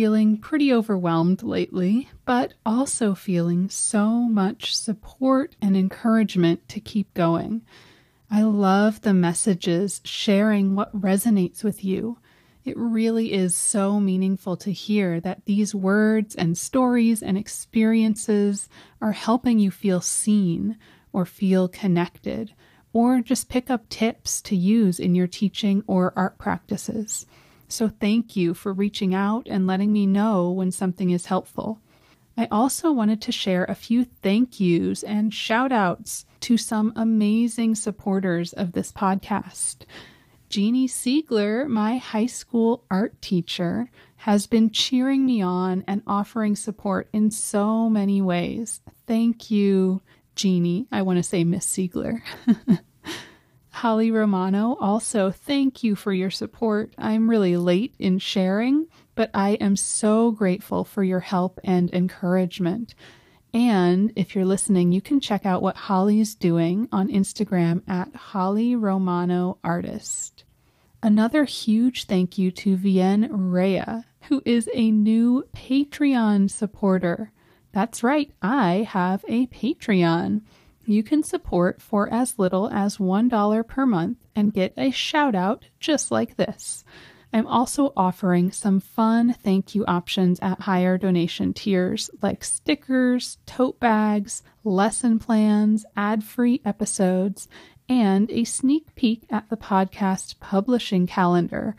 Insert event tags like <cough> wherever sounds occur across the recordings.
Feeling pretty overwhelmed lately, but also feeling so much support and encouragement to keep going. I love the messages sharing what resonates with you. It really is so meaningful to hear that these words and stories and experiences are helping you feel seen or feel connected, or just pick up tips to use in your teaching or art practices. So thank you for reaching out and letting me know when something is helpful. I also wanted to share a few thank yous and shout outs to some amazing supporters of this podcast. Jeannie Siegler, my high school art teacher, has been cheering me on and offering support in so many ways. Thank you, Jeannie. I want to say Miss Siegler. <laughs> Holly Romano, also thank you for your support. I'm really late in sharing, but I am so grateful for your help and encouragement. And if you're listening, you can check out what Holly's doing on Instagram at Holly Romano Artist. Another huge thank you to Vienne Rea, who is a new Patreon supporter. That's right, I have a Patreon you can support for as little as $1 per month and get a shout out just like this. I'm also offering some fun thank you options at higher donation tiers like stickers, tote bags, lesson plans, ad free episodes, and a sneak peek at the podcast publishing calendar.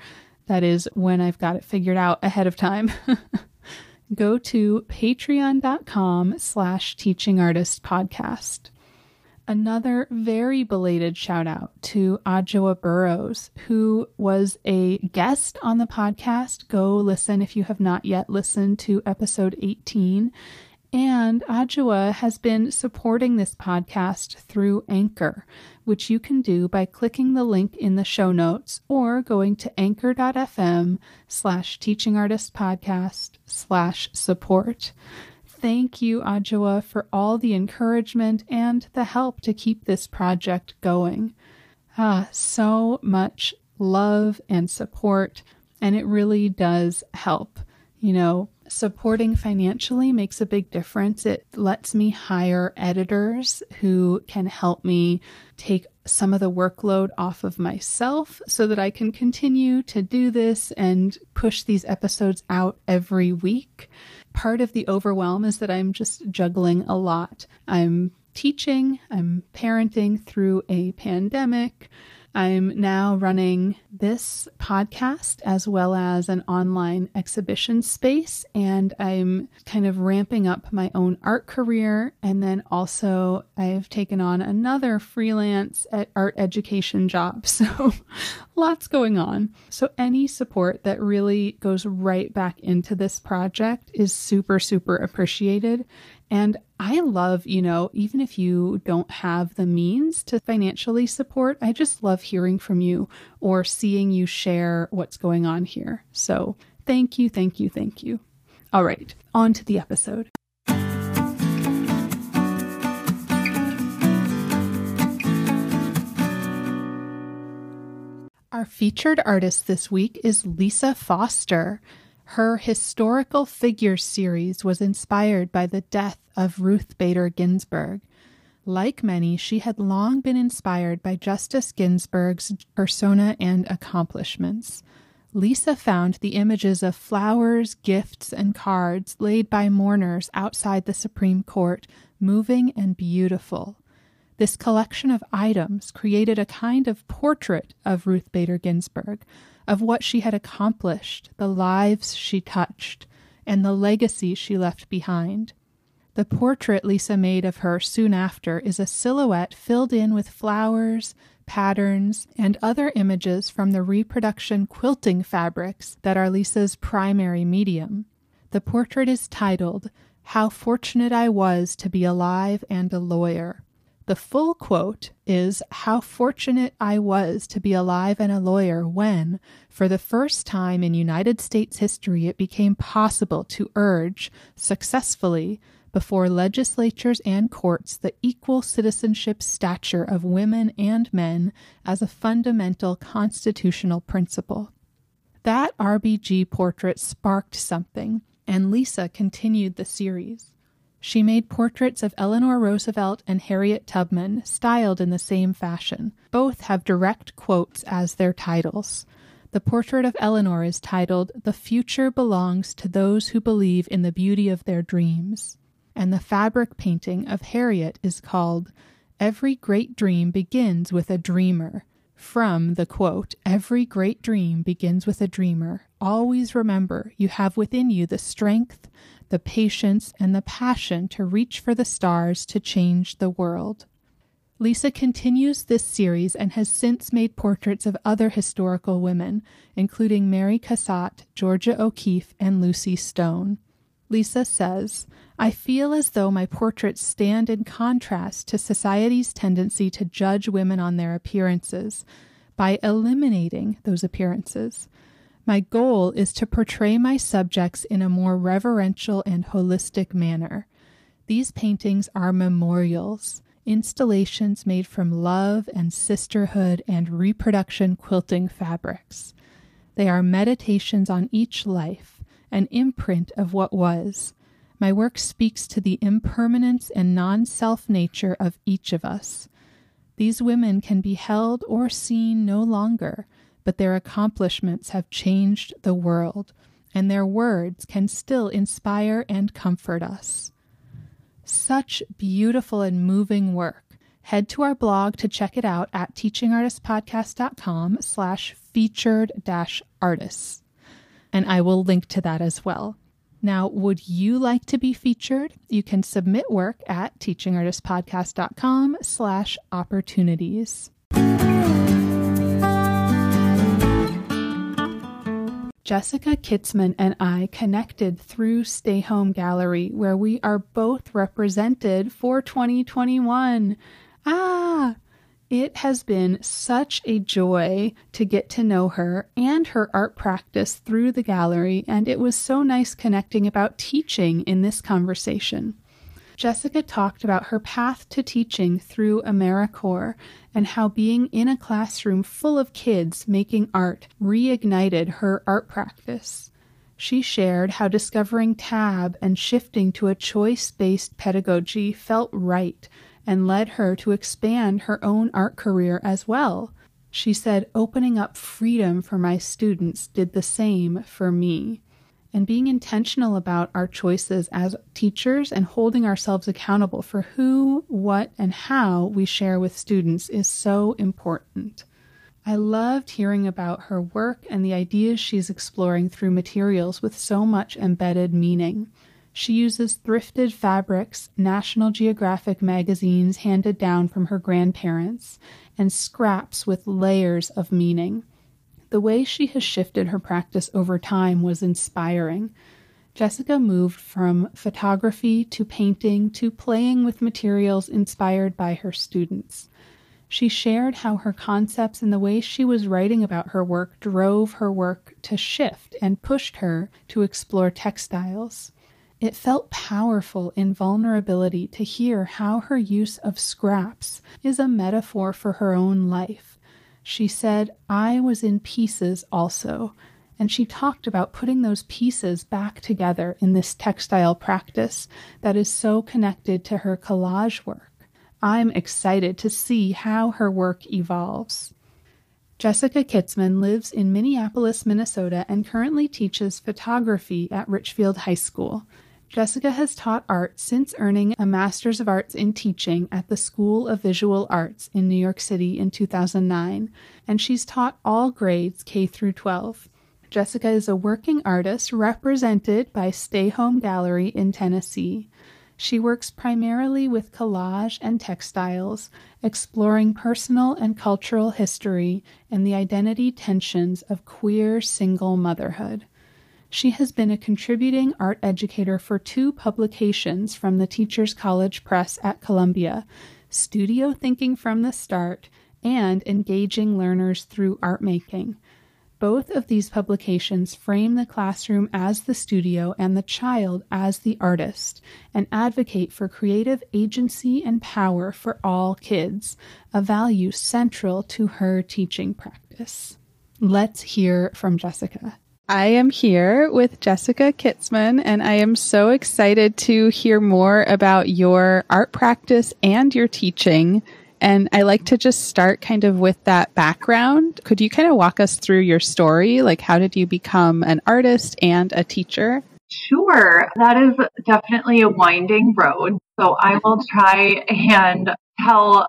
That is when I've got it figured out ahead of time. <laughs> Go to patreon.com slash teaching artist podcast. Another very belated shout out to Adjoa Burrows, who was a guest on the podcast. Go listen if you have not yet listened to episode 18. And Adjoa has been supporting this podcast through Anchor, which you can do by clicking the link in the show notes or going to anchor.fm slash teaching artist podcast slash support. Thank you, Adjoa, for all the encouragement and the help to keep this project going. Ah, so much love and support, and it really does help. You know, supporting financially makes a big difference. It lets me hire editors who can help me take some of the workload off of myself so that I can continue to do this and push these episodes out every week part of the overwhelm is that I'm just juggling a lot. I'm teaching, I'm parenting through a pandemic. I'm now running this podcast as well as an online exhibition space, and I'm kind of ramping up my own art career. And then also, I've taken on another freelance art education job. <laughs> So, lots going on. So, any support that really goes right back into this project is super, super appreciated. And I love, you know, even if you don't have the means to financially support, I just love hearing from you or seeing you share what's going on here. So thank you, thank you, thank you. All right, on to the episode. Our featured artist this week is Lisa Foster. Her historical figures series was inspired by the death of Ruth Bader Ginsburg. Like many, she had long been inspired by Justice Ginsburg's persona and accomplishments. Lisa found the images of flowers, gifts, and cards laid by mourners outside the Supreme Court moving and beautiful. This collection of items created a kind of portrait of Ruth Bader Ginsburg, of what she had accomplished, the lives she touched, and the legacy she left behind. The portrait Lisa made of her soon after is a silhouette filled in with flowers, patterns, and other images from the reproduction quilting fabrics that are Lisa's primary medium. The portrait is titled, How Fortunate I Was to Be Alive and a Lawyer. The full quote is How fortunate I was to be alive and a lawyer when, for the first time in United States history, it became possible to urge successfully before legislatures and courts the equal citizenship stature of women and men as a fundamental constitutional principle. That RBG portrait sparked something, and Lisa continued the series. She made portraits of Eleanor Roosevelt and Harriet Tubman, styled in the same fashion. Both have direct quotes as their titles. The portrait of Eleanor is titled, The Future Belongs to Those Who Believe in the Beauty of Their Dreams. And the fabric painting of Harriet is called, Every Great Dream Begins with a Dreamer. From the quote, Every great dream begins with a dreamer. Always remember you have within you the strength, the patience, and the passion to reach for the stars to change the world. Lisa continues this series and has since made portraits of other historical women, including Mary Cassatt, Georgia O'Keeffe, and Lucy Stone. Lisa says, I feel as though my portraits stand in contrast to society's tendency to judge women on their appearances by eliminating those appearances. My goal is to portray my subjects in a more reverential and holistic manner. These paintings are memorials, installations made from love and sisterhood and reproduction quilting fabrics. They are meditations on each life, an imprint of what was. My work speaks to the impermanence and non self nature of each of us. These women can be held or seen no longer but their accomplishments have changed the world, and their words can still inspire and comfort us. Such beautiful and moving work. Head to our blog to check it out at teachingartistpodcast.com slash featured dash artists. And I will link to that as well. Now, would you like to be featured? You can submit work at teachingartistpodcast.com slash opportunities. Jessica Kitzman and I connected through Stay Home Gallery, where we are both represented for 2021. Ah! It has been such a joy to get to know her and her art practice through the gallery, and it was so nice connecting about teaching in this conversation. Jessica talked about her path to teaching through AmeriCorps and how being in a classroom full of kids making art reignited her art practice. She shared how discovering TAB and shifting to a choice based pedagogy felt right and led her to expand her own art career as well. She said, opening up freedom for my students did the same for me and being intentional about our choices as teachers and holding ourselves accountable for who, what, and how we share with students is so important. I loved hearing about her work and the ideas she's exploring through materials with so much embedded meaning. She uses thrifted fabrics, National Geographic magazines handed down from her grandparents, and scraps with layers of meaning. The way she has shifted her practice over time was inspiring. Jessica moved from photography to painting to playing with materials inspired by her students. She shared how her concepts and the way she was writing about her work drove her work to shift and pushed her to explore textiles. It felt powerful in vulnerability to hear how her use of scraps is a metaphor for her own life she said, I was in pieces also. And she talked about putting those pieces back together in this textile practice that is so connected to her collage work. I'm excited to see how her work evolves. Jessica Kitzman lives in Minneapolis, Minnesota, and currently teaches photography at Richfield High School. Jessica has taught art since earning a Master's of Arts in Teaching at the School of Visual Arts in New York City in 2009, and she's taught all grades K through 12. Jessica is a working artist represented by Stay Home Gallery in Tennessee. She works primarily with collage and textiles, exploring personal and cultural history and the identity tensions of queer single motherhood. She has been a contributing art educator for two publications from the Teachers College Press at Columbia Studio Thinking from the Start and Engaging Learners Through Art Making. Both of these publications frame the classroom as the studio and the child as the artist and advocate for creative agency and power for all kids, a value central to her teaching practice. Let's hear from Jessica. I am here with Jessica Kitzman, and I am so excited to hear more about your art practice and your teaching. And I like to just start kind of with that background. Could you kind of walk us through your story? Like, how did you become an artist and a teacher? Sure. That is definitely a winding road. So I will try and tell,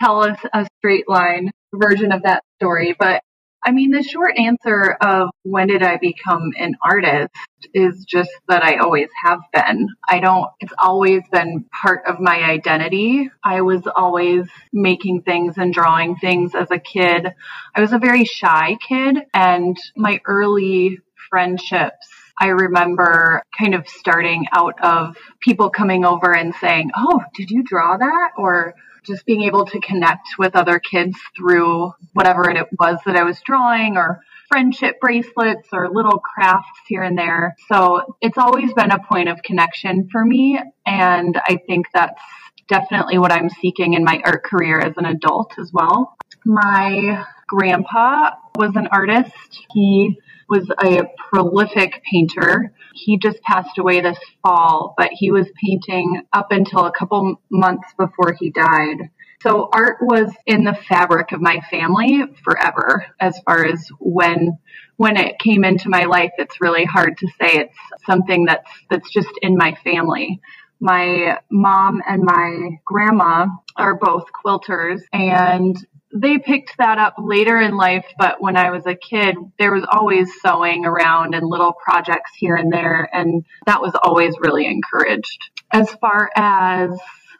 tell us a straight line version of that story. But I mean, the short answer of when did I become an artist is just that I always have been. I don't, it's always been part of my identity. I was always making things and drawing things as a kid. I was a very shy kid and my early friendships I remember kind of starting out of people coming over and saying, Oh, did you draw that? Or just being able to connect with other kids through whatever it was that I was drawing or friendship bracelets or little crafts here and there. So it's always been a point of connection for me. And I think that's definitely what I'm seeking in my art career as an adult as well. My grandpa was an artist. He was a prolific painter. He just passed away this fall, but he was painting up until a couple months before he died. So art was in the fabric of my family forever as far as when when it came into my life it's really hard to say it's something that's that's just in my family. My mom and my grandma are both quilters and they picked that up later in life, but when I was a kid, there was always sewing around and little projects here and there, and that was always really encouraged. As far as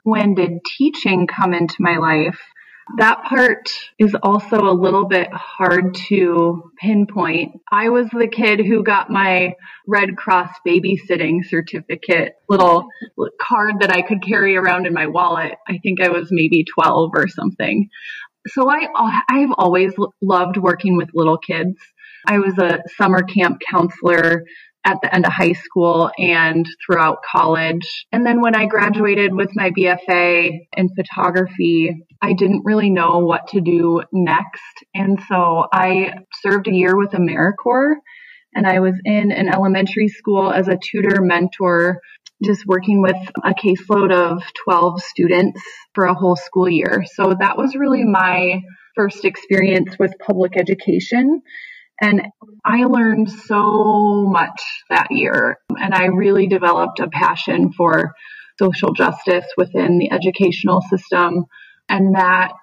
when did teaching come into my life, that part is also a little bit hard to pinpoint. I was the kid who got my Red Cross babysitting certificate, little card that I could carry around in my wallet. I think I was maybe 12 or something so I I've always loved working with little kids. I was a summer camp counselor at the end of high school and throughout college. And then when I graduated with my BFA in photography, I didn't really know what to do next. And so I served a year with AmeriCorps and I was in an elementary school as a tutor mentor just working with a caseload of 12 students for a whole school year. So that was really my first experience with public education. And I learned so much that year. And I really developed a passion for social justice within the educational system. And that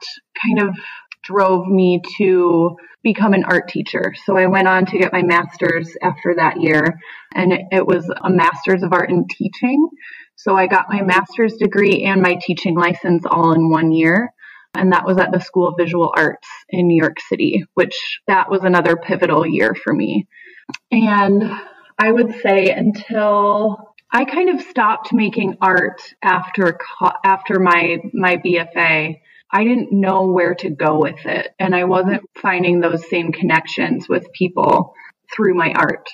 kind of drove me to become an art teacher. So I went on to get my master's after that year, and it, was a master's of art in teaching. So I got my master's degree and my teaching license all in one year. And that was at the School of Visual Arts in New York City, which that was another pivotal year for me. And I would say until I kind of stopped making art after after my my BFA I didn't know where to go with it. And I wasn't finding those same connections with people through my art.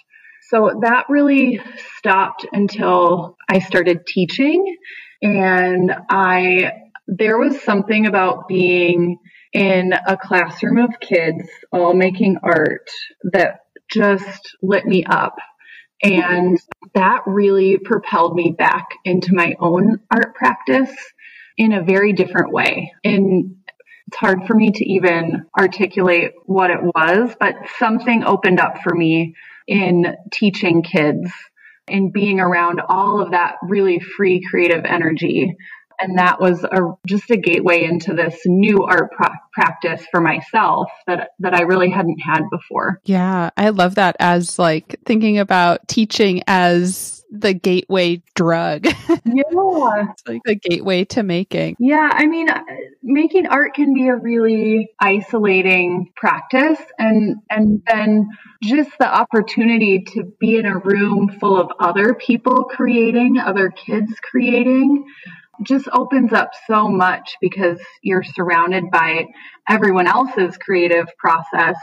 So that really stopped until I started teaching. And I, there was something about being in a classroom of kids all making art that just lit me up. And that really propelled me back into my own art practice in a very different way. And it's hard for me to even articulate what it was, but something opened up for me in teaching kids and being around all of that really free creative energy. And that was a, just a gateway into this new art pra- practice for myself that, that I really hadn't had before. Yeah, I love that as like thinking about teaching as the gateway drug. <laughs> yeah. it's like the gateway to making. Yeah. I mean, uh, making art can be a really isolating practice and, and then just the opportunity to be in a room full of other people creating, other kids creating just opens up so much because you're surrounded by everyone else's creative process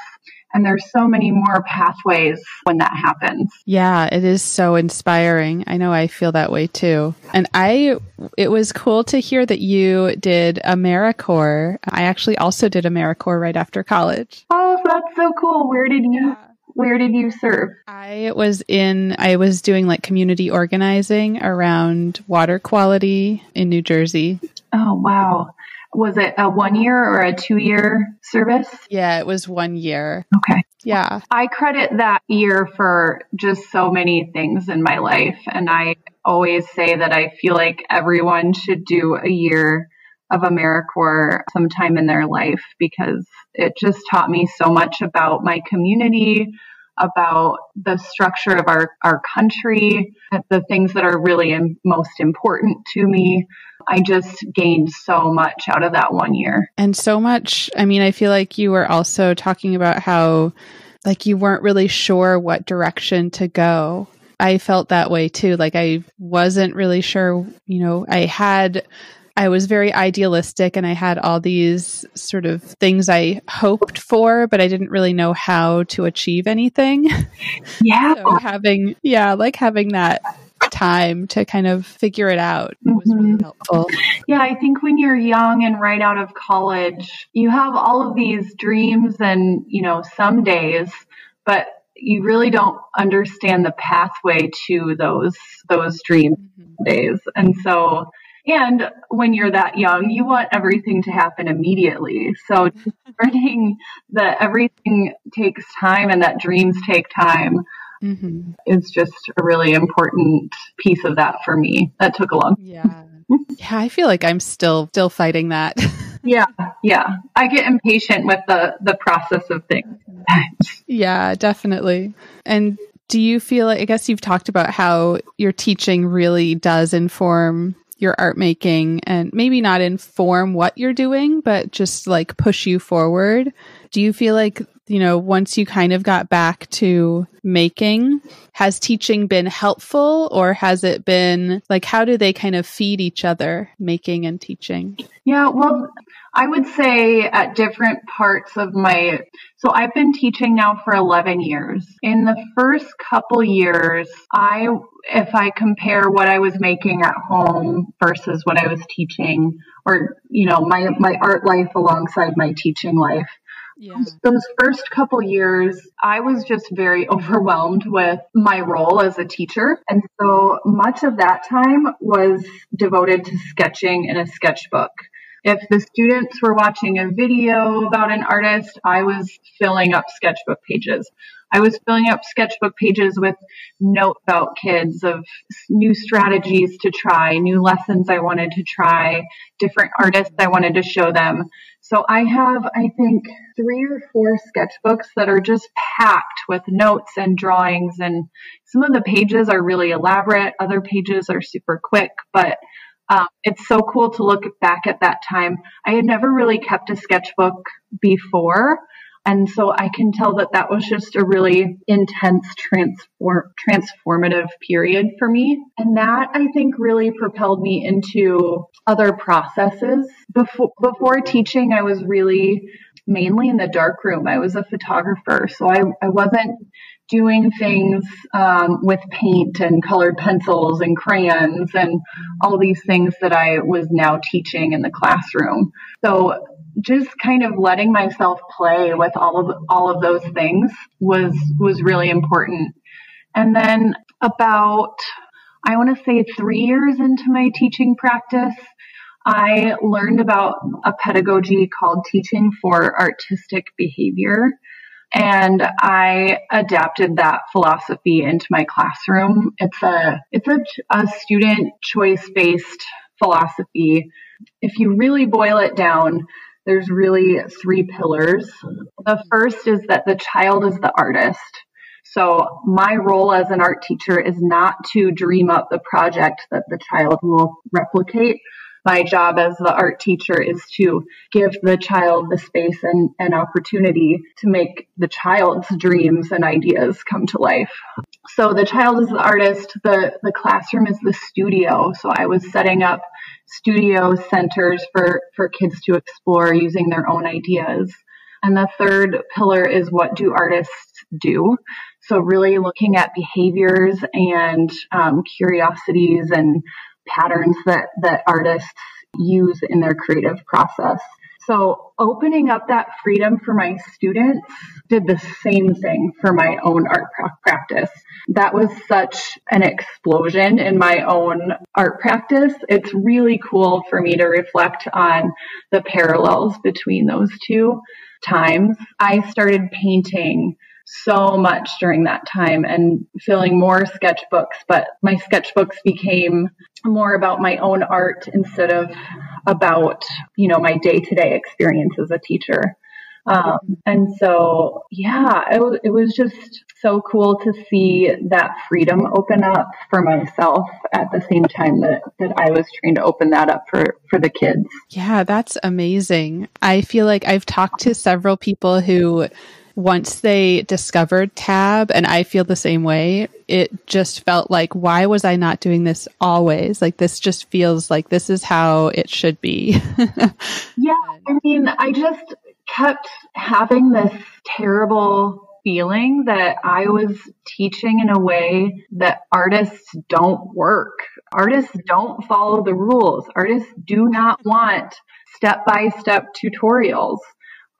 and there's so many more pathways when that happens. Yeah, it is so inspiring. I know I feel that way too. And I, it was cool to hear that you did AmeriCorps. I actually also did AmeriCorps right after college. Oh, that's so cool. Where did you? Where did you serve? I was in, I was doing like community organizing around water quality in New Jersey. Oh, wow was it a one year or a two year service? Yeah, it was one year. Okay. Yeah. I credit that year for just so many things in my life. And I always say that I feel like everyone should do a year of AmeriCorps sometime in their life because it just taught me so much about my community, about the structure of our, our country, the things that are really most important to me. I just gained so much out of that one year. And so much, I mean, I feel like you were also talking about how like you weren't really sure what direction to go. I felt that way too. Like I wasn't really sure, you know, I had I was very idealistic and I had all these sort of things I hoped for, but I didn't really know how to achieve anything. <laughs> Yeah. so having, yeah, like having that time to kind of figure it out mm-hmm. was really mm-hmm. helpful. Yeah, I think when you're young and right out of college, you have all of these dreams and, you know, some days, but you really don't understand the pathway to those those dream mm-hmm. days. And so and when you're that young, you want everything to happen immediately. So <laughs> learning that everything takes time and that dreams take time mm-hmm. is just a really important piece of that for me. That took a long Yeah. yeah, I feel like I'm still still fighting that. <laughs> yeah, yeah. I get impatient with the the process of things. yeah, definitely. And do you feel like I guess you've talked about how your teaching really does inform your art making and maybe not inform what you're doing, but just like push you forward. Do you feel like you know, once you kind of got back to making, has teaching been helpful or has it been like, how do they kind of feed each other, making and teaching? Yeah, well, I would say at different parts of my, so I've been teaching now for 11 years. In the first couple years, I, if I compare what I was making at home versus what I was teaching, or, you know, my, my art life alongside my teaching life, yeah. Those first couple years, I was just very <laughs> overwhelmed with my role as a teacher. And so much of that time was devoted to sketching in a sketchbook. If the students were watching a video about an artist, I was filling up sketchbook pages. I was filling up sketchbook pages with note about kids of new strategies to try, new lessons I wanted to try, different artists I wanted to show them. So I have, I think, three or four sketchbooks that are just packed with notes and drawings. And some of the pages are really elaborate, other pages are super quick, but um, it's so cool to look back at that time. I had never really kept a sketchbook before. And so I can tell that that was just a really intense transform, transformative period for me. And that I think really propelled me into other processes. Before, before teaching, I was really mainly in the dark room. I was a photographer, so I, I wasn't doing things um, with paint and colored pencils and crayons and all these things that I was now teaching in the classroom. So just kind of letting myself play with all of all of those things was was really important. And then about I want to say 3 years into my teaching practice, I learned about a pedagogy called teaching for artistic behavior. And I adapted that philosophy into my classroom. It's a, it's a, a student choice based philosophy. If you really boil it down, there's really three pillars. The first is that the child is the artist. So my role as an art teacher is not to dream up the project that the child will replicate. My job as the art teacher is to give the child the space and, and opportunity to make the child's dreams and ideas come to life. So the child is the artist, the, the classroom is the studio. So I was setting up studio centers for, for kids to explore using their own ideas. And the third pillar is what do artists do? So really looking at behaviors and um, curiosities and patterns that, that artists use in their creative process. So opening up that freedom for my students did the same thing for my own art practice. That was such an explosion in my own art practice. It's really cool for me to reflect on the parallels between those two times. I started painting so much during that time and filling more sketchbooks, but my sketchbooks became more about my own art instead of about, you know, my day to day experience as a teacher. Um, and so, yeah, it, w- it was just so cool to see that freedom open up for myself at the same time that, that I was trying to open that up for, for the kids. Yeah, that's amazing. I feel like I've talked to several people who once they discovered TAB and i feel the same way it just felt like why was i not doing this always? Like this just feels like this is how it should be. <laughs> Yeah i mean i just kept having this terrible feeling that i was teaching in a way that artists don't work. Artists don't follow the rules. Artists do not want step by step tutorials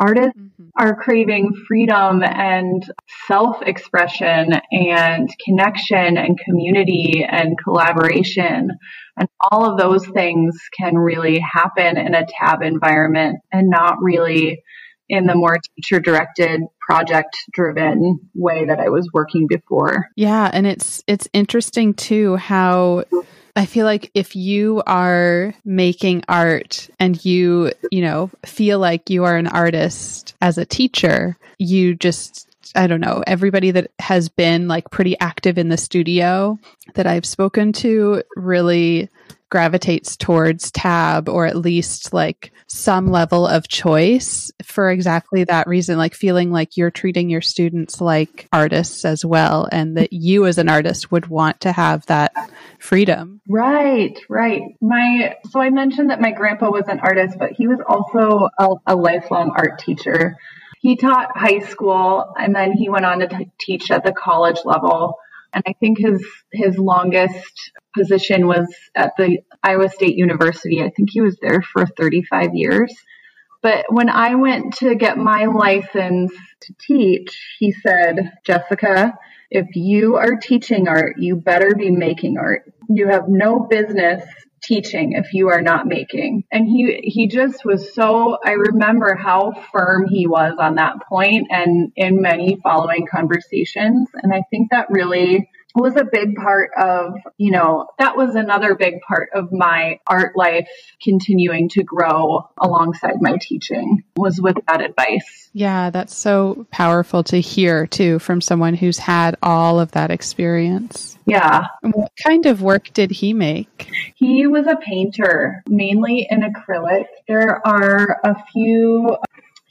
artists mm-hmm. are craving freedom and self expression and connection and community and collaboration. And all of those things can really happen in a TAB environment and not really in the more teacher directed project driven way that I was working before. Yeah, and it's it's interesting too how I feel like if you are making art and you, you know, feel like you are an artist as a teacher, you just I don't know, everybody that has been like pretty active in the studio that I've spoken to really gravitates towards TAB or at least like some level of choice for exactly that reason like feeling like you're treating your students like artists as well and that you as an artist would want to have that freedom. Right right. My so i mentioned that my grandpa was an artist but he was also a, a lifelong art teacher. He taught high school and then he went on to t- teach at the college level and I think his his longest position was at the Iowa State University. I think he was there for 35 years. But when I went to get my license to teach, he said, Jessica, if you are teaching art, you better be making art. You have no business teaching if you are not making. And he he just was so I remember how firm he was on that point and in many following conversations and I think that really was a big part of, you know, that was another big part of my art life continuing to grow alongside my teaching was with that advice. Yeah, that's so powerful to hear too from someone who's had all of that experience. Yeah. What kind of work did he make? He was a painter, mainly in acrylic. There are a few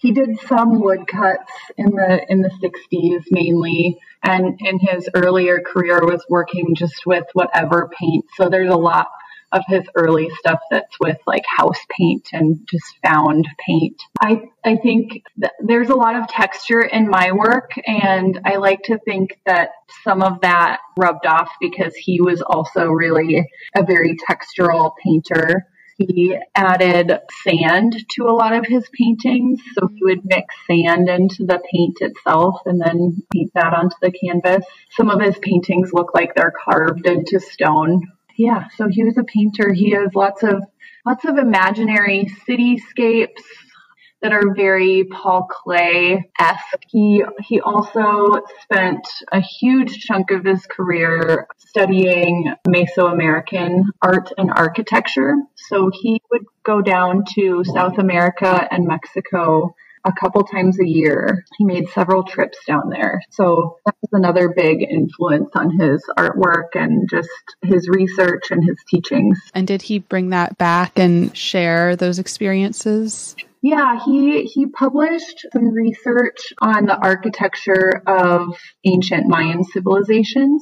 he did some woodcuts in the in the 60s mainly and in his earlier career was working just with whatever paint so there's a lot of his early stuff that's with like house paint and just found paint. I, I think there's a lot of texture in my work and I like to think that some of that rubbed off because he was also really a very textural painter he added sand to a lot of his paintings. So he would mix sand into the paint itself and then paint that onto the canvas. Some of his paintings look like they're carved into stone. Yeah, so he was a painter. He has lots of lots of imaginary cityscapes. That are very Paul Klee esque. He he also spent a huge chunk of his career studying Mesoamerican art and architecture. So he would go down to South America and Mexico a couple times a year. He made several trips down there. So that was another big influence on his artwork and just his research and his teachings. And did he bring that back and share those experiences? Yeah, he he published some research on the architecture of ancient Mayan civilizations.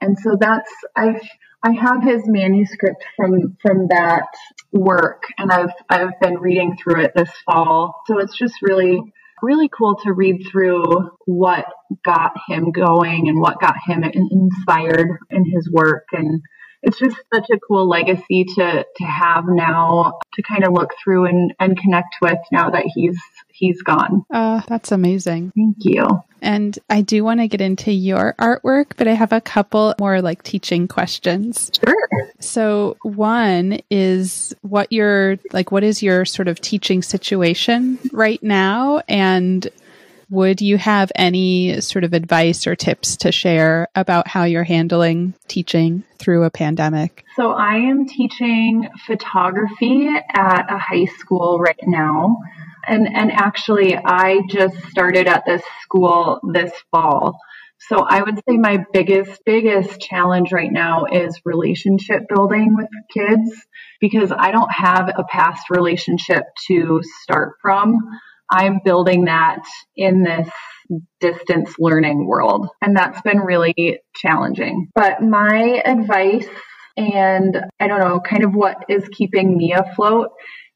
And so that's I've I have his manuscript from from that work and I've I've been reading through it this fall. So it's just really really cool to read through what got him going and what got him inspired in his work and it's just such a cool legacy to to have now to kind of look through and, and connect with now that he's he's gone. Uh, that's amazing. Thank you. And I do want to get into your artwork, but I have a couple more like teaching questions. Sure. So one is what your like what is your sort of teaching situation right now and would you have any sort of advice or tips to share about how you're handling teaching through a pandemic? So, I am teaching photography at a high school right now. And, and actually, I just started at this school this fall. So I would say my biggest, biggest challenge right now is relationship building with kids because I don't have a past relationship to start from. I'm building that in this distance learning world. And that's been really challenging. But my advice and I don't know, kind of what is keeping me afloat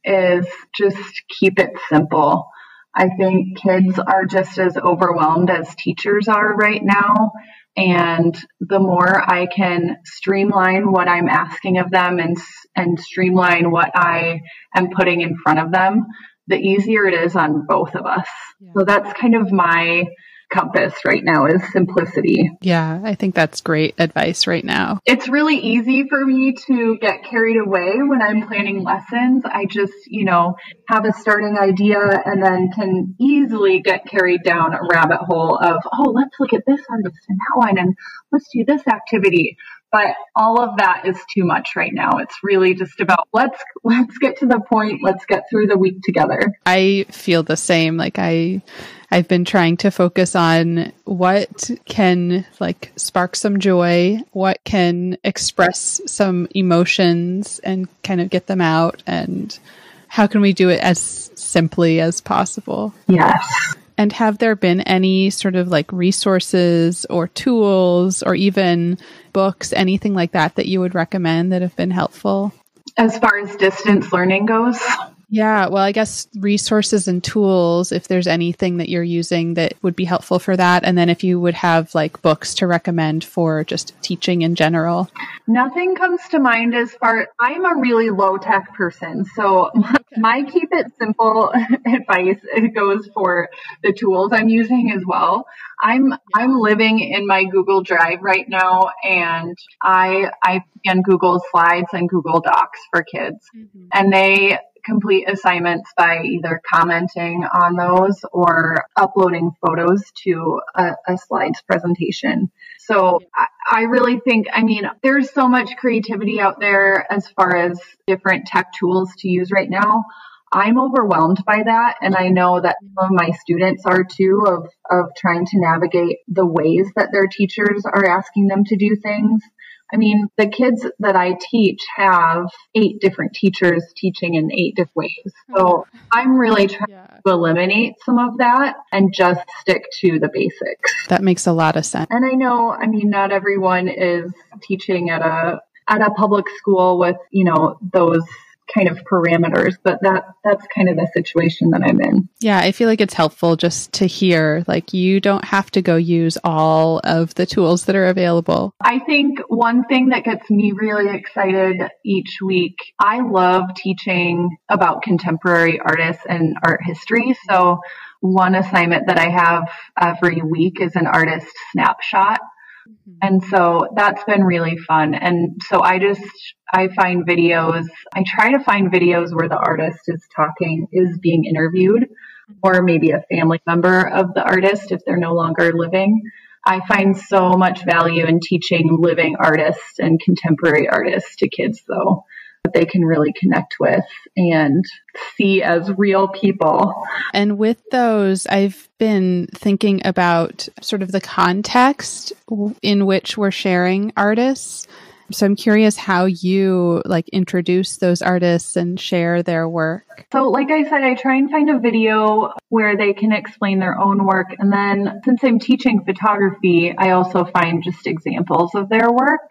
is just keep it simple. I think kids are just as overwhelmed as teachers are right now. And the more I can streamline what I'm asking of them and, and streamline what I am putting in front of them, the easier it is on both of us. Yeah. So that's kind of my compass right now is simplicity. Yeah, I think that's great advice right now. It's really easy for me to get carried away when I'm planning lessons. I just, you know, have a starting idea and then can easily get carried down a rabbit hole of, oh, let's look at this artist and that one and let's do this activity but all of that is too much right now. It's really just about let's <laughs> let's get to the point. Let's get through the week together. I feel the same. Like i i've been trying to focus on what can like spark some joy what can express some emotions and kind of get them out and how can we do it as simply as possible? Yes and have there been any sort of like resources or tools or even books, anything like that, that you would recommend that have been helpful? As far as distance learning goes? Yeah, well, I guess resources and tools, if there's anything that you're using that would be helpful for that. And then if you would have like books to recommend for just teaching in general. Nothing comes to mind as far I'm a really low tech person. So my, my keep it simple <laughs> advice goes for the tools I'm using as well. I'm I'm living in my Google Drive right now and I I can Google Slides and Google Docs for kids. Mm-hmm. And they complete assignments by either commenting on those or uploading photos to a, a slides presentation. So I, I really think, I mean, there's so much creativity out there as far as different tech tools to use right now. I'm overwhelmed by that. And I know that some of my students are too of, of trying to navigate the ways that their teachers are asking them to do things. I mean, the kids that I teach have eight different teachers teaching in eight different ways. So oh. I'm really trying yeah. to eliminate some of that and just stick to the basics. That makes a lot of sense. And I know, I mean, not everyone is teaching at a at a public school with, you know, those kind of parameters but that that's kind of the situation that i'm in. Yeah i feel like it's helpful just to hear like you don't have to go use all of the tools that are available. I think one thing that gets me really excited each week i love teaching about contemporary artists and art history. So one assignment that i have every week is an artist snapshot Mm-hmm. And so that's been really fun. And so I just, I find videos, I try to find videos where the artist is talking, is being interviewed or maybe a family member of the artist if they're no longer living. I find so much value in teaching living artists and contemporary artists to kids, though, that they can really connect with and see as real people. And with those, I've been thinking about sort of the context in which we're sharing artists. So I'm curious how you like introduce those artists and share their work. So like I said, I try and find a video where they can explain their own work. And then since I'm teaching photography, I also find just examples of their work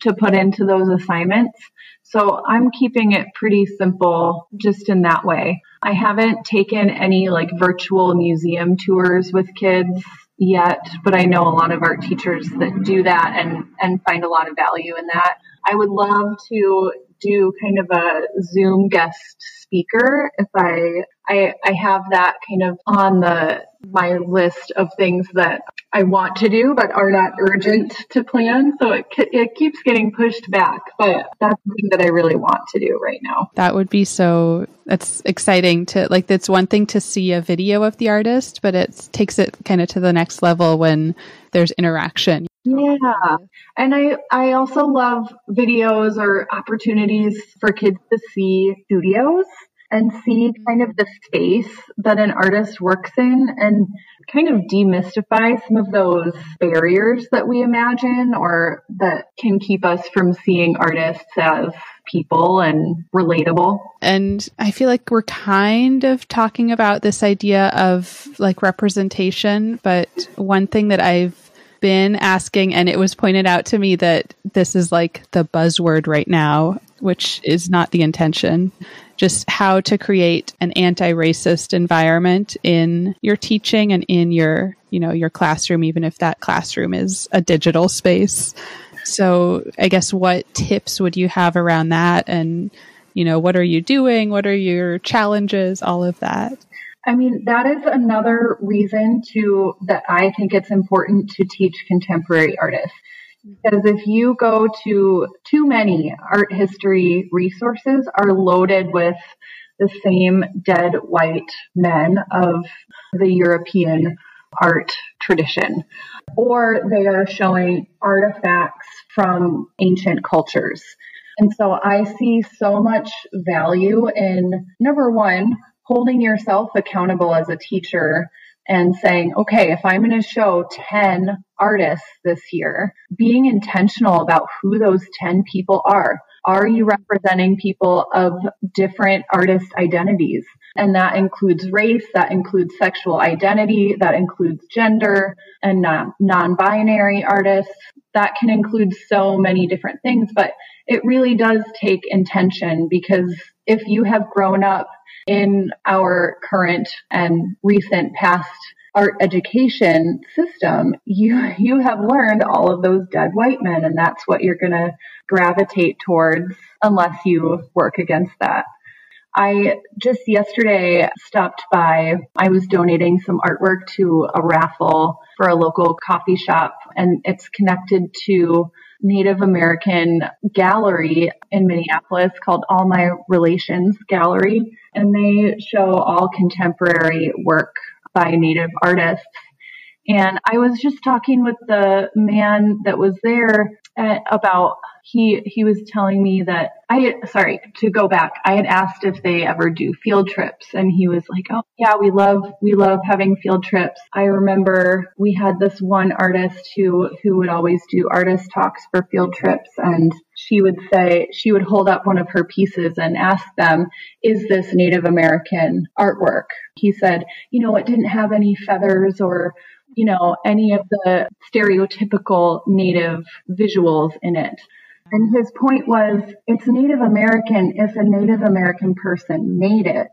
to put into those assignments. So I'm keeping it pretty simple just in that way. I haven't taken any like virtual museum tours with kids yet, but I know a lot of art teachers that do that and, and find a lot of value in that. I would love to do kind of a Zoom guest speaker if I, I, I have that kind of on the, my list of things that I want to do, but are not urgent to plan. So it, it keeps getting pushed back, but that's something that I really want to do right now. That would be so, that's exciting to like, it's one thing to see a video of the artist, but it takes it kind of to the next level when there's interaction. Yeah. Oh, and I, I also love videos or opportunities for kids to see studios and see mm-hmm. kind of the space that an artist works in and kind of demystify some of those barriers that we imagine or that can keep us from seeing artists as people and relatable. And I feel like we're kind of talking about this idea of like representation, but one thing that I've been asking, and it was pointed out to me that this is like the buzzword right now, which is not the intention. Just how to create an anti-racist environment in your teaching and in your, you know, your classroom, even if that classroom is a digital space. So, I guess what tips would you have around that? And, you know, what are you doing? What are your challenges? All of that. I mean, that is another reason to that I think it's important to teach contemporary artists. Because if you go to too many art history resources are loaded with the same dead white men of the European art tradition, or they are showing artifacts from ancient cultures. And so I see so much value in number one, holding yourself accountable as a teacher and saying, okay, if I'm going to show 10 artists this year, being intentional about who those 10 people are. Are you representing people of different artist identities? And that includes race, that includes sexual identity, that includes gender and non binary artists. That can include so many different things, but it really does take intention because if you have grown up in our current and recent past art education system, you you have learned all of those dead white men, and that's what you're going to gravitate towards unless you work against that. I just yesterday stopped by. I was donating some artwork to a raffle for a local coffee shop, and it's connected to Native American gallery in Minneapolis called All My Relations Gallery. And they show all contemporary work by Native artists. And I was just talking with the man that was there Uh, about he he was telling me that I sorry to go back. I had asked if they ever do field trips, and he was like, "Oh yeah, we love we love having field trips." I remember we had this one artist who who would always do artist talks for field trips, and she would say she would hold up one of her pieces and ask them, "Is this Native American artwork?" He said, "You know, it didn't have any feathers or." You know, any of the stereotypical native visuals in it. And his point was it's Native American if a Native American person made it.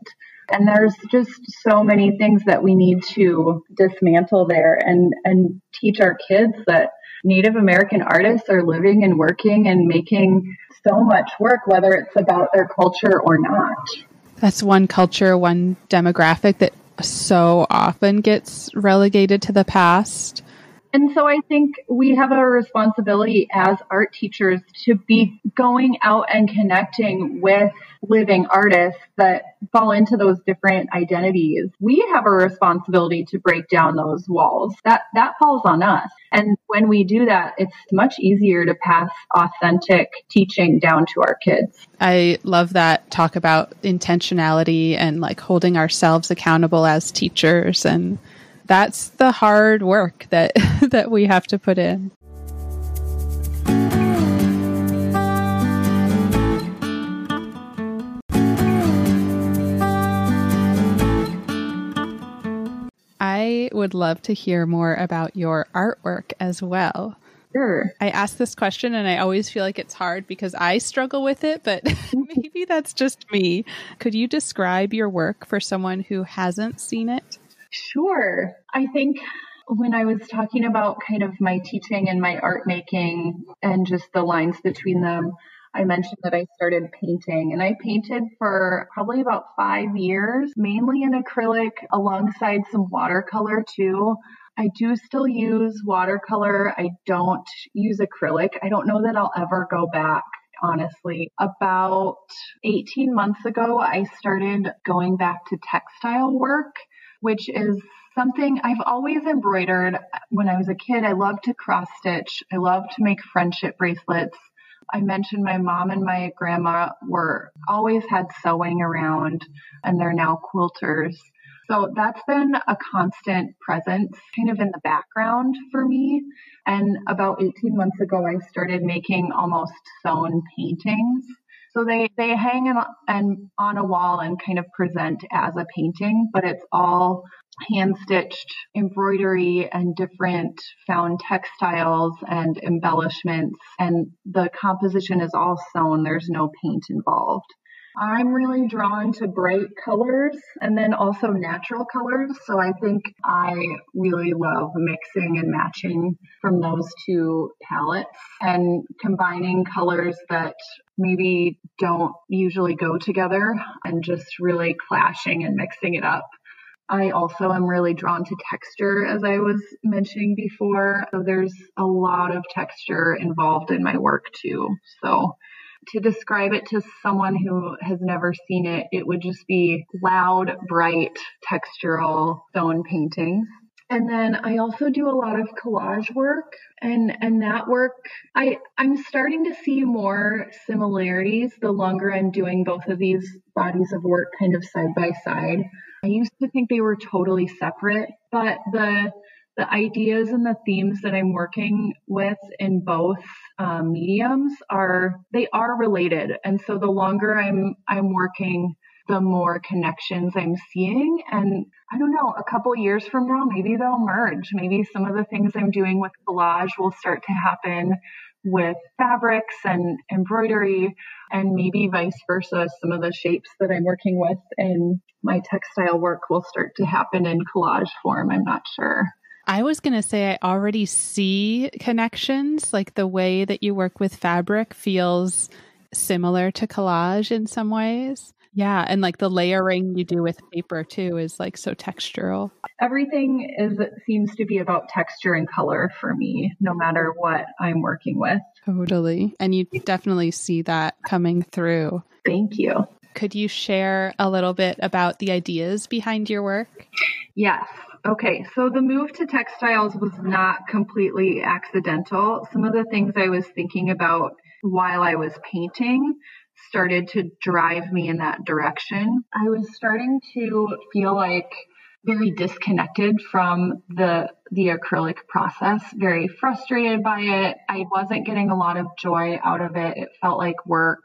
And there's just so many things that we need to dismantle there and, and teach our kids that Native American artists are living and working and making so much work, whether it's about their culture or not. That's one culture, one demographic that so often gets relegated to the past. And so I think we have a responsibility as art teachers to be going out and connecting with living artists that fall into those different identities. We have a responsibility to break down those walls. That that falls on us. And when we do that, it's much easier to pass authentic teaching down to our kids. I love that talk about intentionality and like holding ourselves accountable as teachers and that's the hard work that <laughs> that we have to put in. I would love to hear more about your artwork as well. Sure. I ask this question and I always feel like it's hard because I struggle with it, but <laughs> <laughs> maybe that's just me. Could you describe your work for someone who hasn't seen it? Sure. I think when I was talking about kind of my teaching and my art making and just the lines between them, I mentioned that I started painting and I painted for probably about five years, mainly in acrylic alongside some watercolor too. I do still use watercolor. I don't use acrylic. I don't know that I'll ever go back honestly. About 18 months ago, I started going back to textile work which is something I've always embroidered. When I was a kid, I loved to cross stitch. I loved to make friendship bracelets. I mentioned my mom and my grandma were always had sewing around and they're now quilters. So that's been a constant presence kind of in the background for me. And about 18 months ago, I started making almost sewn paintings. So they, they hang in, and on a wall and kind of present as a painting, but it's all hand stitched embroidery and different found textiles and embellishments. And the composition is all sewn. There's no paint involved. I'm really drawn to bright colors and then also natural colors. So I think I really love mixing and matching from those two palettes and combining colors that maybe don't usually go together and just really clashing and mixing it up. I also am really drawn to texture, as I was mentioning before. So there's a lot of texture involved in my work too. So to describe it to someone who has never seen it, it would just be loud, bright, textural stone paintings. And then I also do a lot of collage work and and that work I I'm starting to see more similarities the longer I'm doing both of these bodies of work kind of side by side. I used to think they were totally separate, but the the ideas and the themes that I'm working with in both um, mediums are they are related, and so the longer I'm I'm working, the more connections I'm seeing. And I don't know, a couple years from now, maybe they'll merge. Maybe some of the things I'm doing with collage will start to happen with fabrics and embroidery, and maybe vice versa. Some of the shapes that I'm working with in my textile work will start to happen in collage form. I'm not sure. I was going to say I already see connections, like the way that you work with fabric feels similar to collage in some ways. Yeah, and like the layering you do with paper too is like so textural. Everything is seems to be about texture and color for me, no matter what I'm working with. Totally. And you definitely see that coming through. Thank you. Could you share a little bit about the ideas behind your work? Yes. Okay, so the move to textiles was not completely accidental. Some of the things I was thinking about while I was painting started to drive me in that direction. I was starting to feel like very disconnected from the the acrylic process, very frustrated by it. I wasn't getting a lot of joy out of it. It felt like work.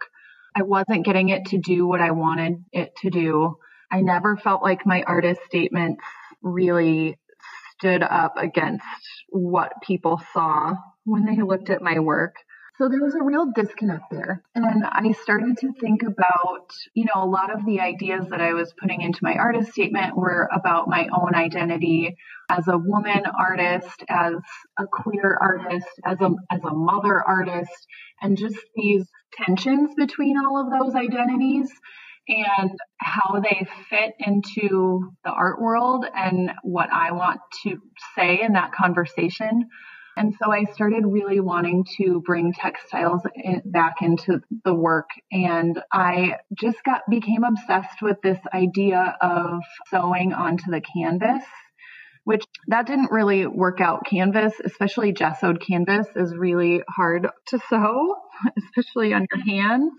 I wasn't getting it to do what I wanted it to do. I never felt like my artist statements really stood up against what people saw when they looked at my work. So there was a real disconnect there. And I started to think about, you know, a lot of the ideas that I was putting into my artist statement were about my own identity as a woman artist, as a queer artist, as a, as a mother artist, and just these tensions between all of those identities and how they fit into the art world and what I want to say in that conversation. And so I started really wanting to bring textiles in, back into the work. And I just got, became obsessed with this idea of sewing onto the canvas, which that didn't really work out. Canvas, especially gessoed canvas is really hard to sew, <laughs> especially on your hands.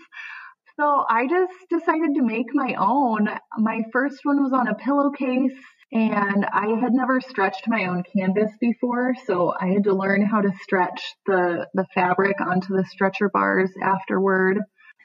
So I just decided to make my own. My first one was on a pillowcase and I had never stretched my own canvas before, so I had to learn how to stretch the, the fabric onto the stretcher bars afterward.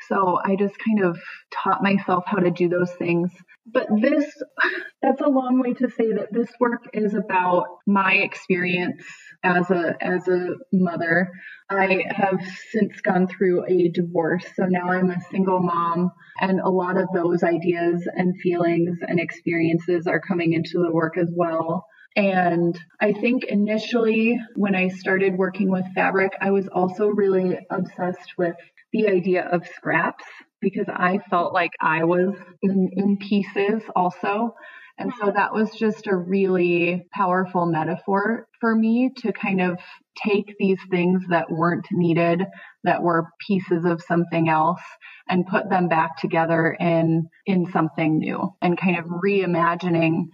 So I just kind of taught myself how to do those things. But this, <laughs> that's a long way to say that this work is about my experience as a, as a mother. I have since gone through a divorce. So now I'm a single mom and a lot of those ideas and feelings and experiences are coming into the work as well. And I think initially when I started working with fabric, I was also really obsessed with the idea of scraps because I felt like I was in, in pieces also. And so that was just a really powerful metaphor for me to kind of take these things that weren't needed, that were pieces of something else, and put them back together in, in something new and kind of reimagining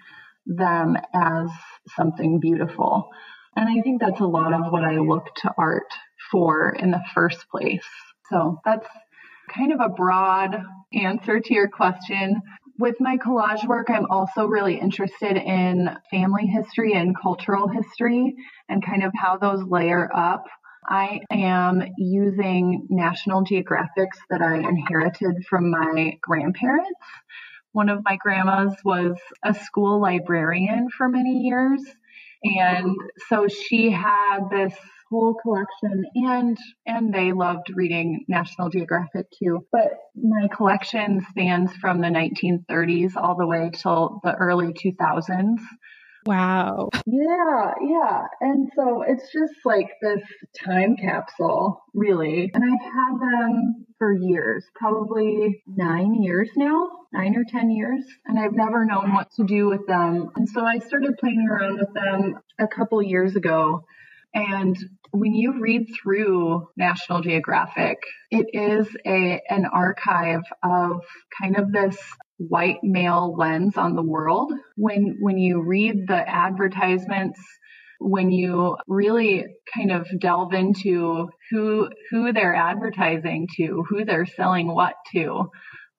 them as something beautiful. And I think that's a lot of what I look to art for in the first place. So that's kind of a broad answer to your question. With my collage work, I'm also really interested in family history and cultural history and kind of how those layer up. I am using National Geographics that I inherited from my grandparents. One of my grandmas was a school librarian for many years. And so she had this whole collection and and they loved reading National Geographic too. But my collection spans from the 1930s all the way till the early 2000s. Wow. Yeah, yeah. And so it's just like this time capsule, really. And I've had them for years, probably nine years now, nine or 10 years. And I've never known what to do with them. And so I started playing around with them a couple years ago. And when you read through National Geographic, it is a an archive of kind of this white male lens on the world. When when you read the advertisements, when you really kind of delve into who who they're advertising to, who they're selling what to,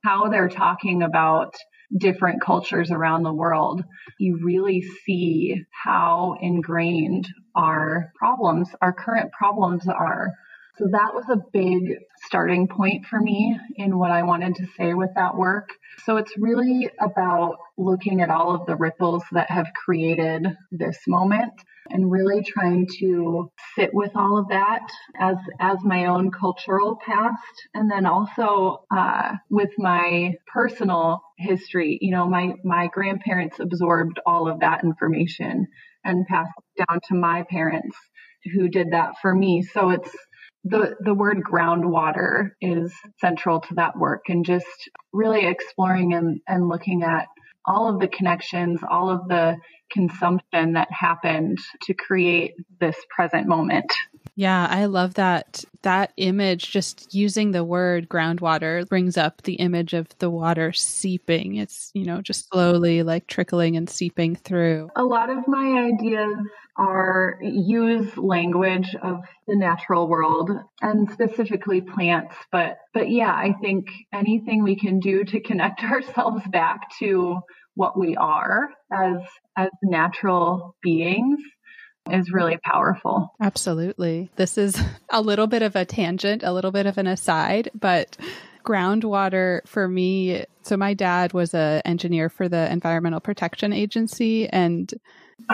how they're talking about different cultures around the world, you really see how ingrained our problems, our current problems are. So that was a big starting point for me in what I wanted to say with that work. So it's really about looking at all of the ripples that have created this moment and really trying to sit with all of that as as my own cultural past. And then also uh, with my personal history you know my my grandparents absorbed all of that information and passed it down to my parents who did that for me. So it's the the word groundwater is central to that work and just really exploring and, and looking at all of the connections, all of the consumption that happened to create this present moment. Yeah, I love that. That image, just using the word groundwater, brings up the image of the water seeping. It's, you know, just slowly like trickling and seeping through. A lot of my ideas are use language of the natural world and specifically plants but but yeah i think anything we can do to connect <laughs> ourselves back to what we are as as natural beings is really powerful. Absolutely. This is <laughs> a little bit of a tangent, a little bit of an aside, but groundwater for me so my dad was an engineer for the environmental protection agency and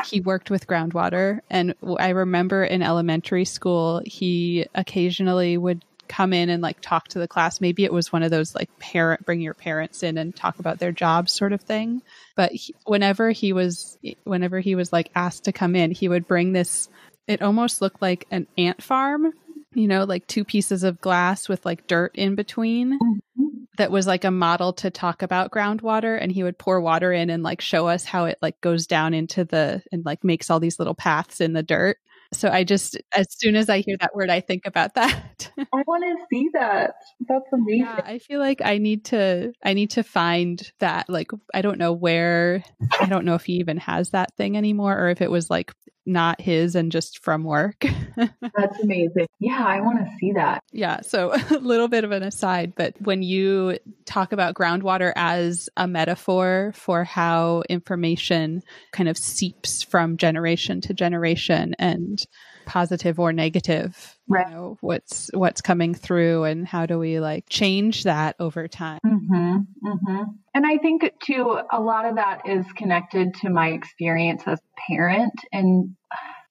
he worked with groundwater and i remember in elementary school he occasionally would come in and like talk to the class. Maybe it was one of those like parent bring your parents in and talk about their jobs sort of thing. But he, whenever he was whenever he was like asked to come in, he would bring this it almost looked like an ant farm, you know, like two pieces of glass with like dirt in between. Mm-hmm. that was like a model to talk about groundwater and he would pour water in and like show us how it like goes down into the and like makes all these little paths in the dirt. So I just, as soon as I hear that word, I think about <laughs> that. I want to see that. That's amazing. Yeah, I feel like I need to, I need to find that. Like, I don't know where, I don't know if he even has that thing anymore or if it was like not his and just from work. <laughs> That's amazing. Yeah, I want to see that. Yeah. So <laughs> a little bit of an aside, but when you talk about groundwater as a metaphor for how information kind of seeps from generation to generation and positive or negative right. you know, what's what's coming through and how do we like change that over time? Mm-hmm, mm-hmm. and i think too a lot of that is connected to my experience as a parent and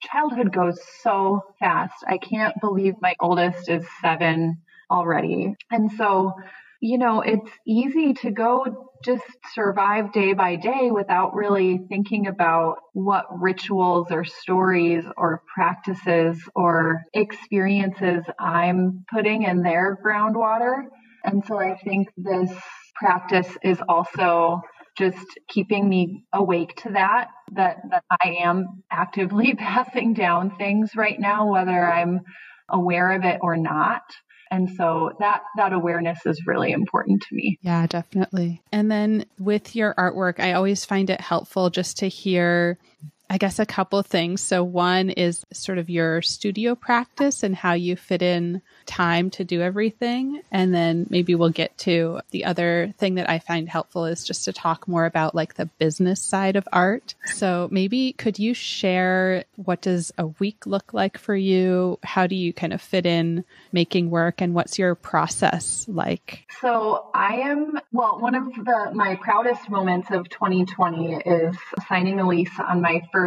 childhood goes so fast. I can't believe my oldest is seven already. And so you know, it's easy to go just survive day by day without really thinking about what rituals or stories or practices or experiences I'm putting in their groundwater. And so I think this practice is also just keeping me awake to that, that, that I am actively <laughs> passing down things right now, whether I'm aware of it or not. And so that that awareness is really important to me. Yeah, definitely. And then with your artwork, I always find it helpful just to hear I guess a couple things. So one is sort of your studio practice and how you fit in time to do everything. And then maybe we'll get to the other thing that I find helpful is just to talk more about like the business side of art. So maybe could you share what does a week look like for you? How do you kind of fit in making work and what's your process like? So I am, well, one of the, my proudest moments of 2020 is signing a lease on my first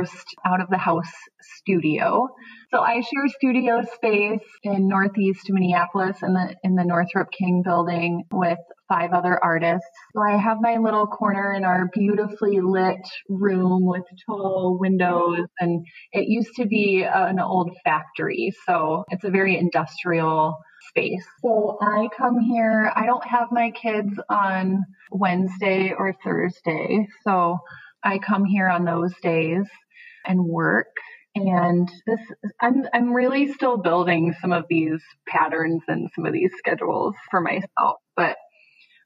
out of the house studio. So I share studio space in Northeast Minneapolis in the in the Northrup King building with five other artists. So I have my little corner in our beautifully lit room with tall windows and it used to be an old factory. So it's a very industrial space. So I come here, I don't have my kids on Wednesday or Thursday. So I come here on those days and work and this, I'm, I'm really still building some of these patterns and some of these schedules for myself. But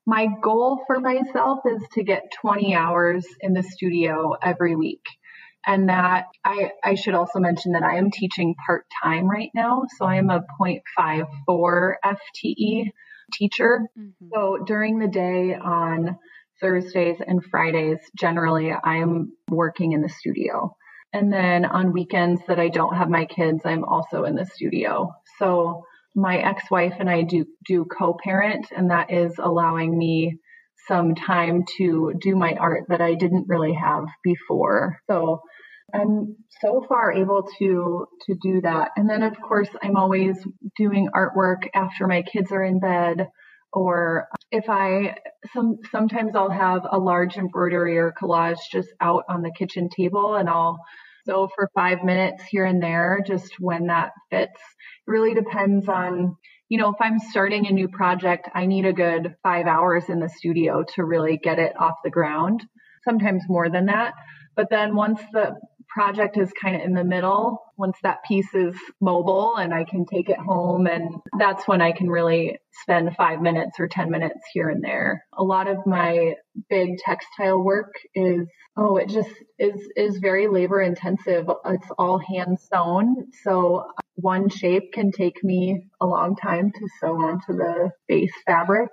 my goal for myself is to get 20 hours in the studio every week. And that I, I should also mention that I am teaching part time right now. So I am a 0.54 FTE teacher. Mm-hmm. So during the day on Thursdays and Fridays, generally I am working in the studio. And then on weekends that I don't have my kids, I'm also in the studio. So my ex-wife and I do do co-parent and that is allowing me some time to do my art that I didn't really have before. So I'm so far able to to do that. And then of course I'm always doing artwork after my kids are in bed or uh, if I some sometimes I'll have a large embroidery or collage just out on the kitchen table and I'll sew for five minutes here and there, just when that fits. It really depends on, you know, if I'm starting a new project, I need a good five hours in the studio to really get it off the ground. Sometimes more than that. But then once the project is kind of in the middle, once that piece is mobile and I can take it home, and that's when I can really spend five minutes or 10 minutes here and there. A lot of my big textile work is, oh, it just is, is very labor intensive. It's all hand sewn. So uh, one shape can take me a long time to sew onto the base fabric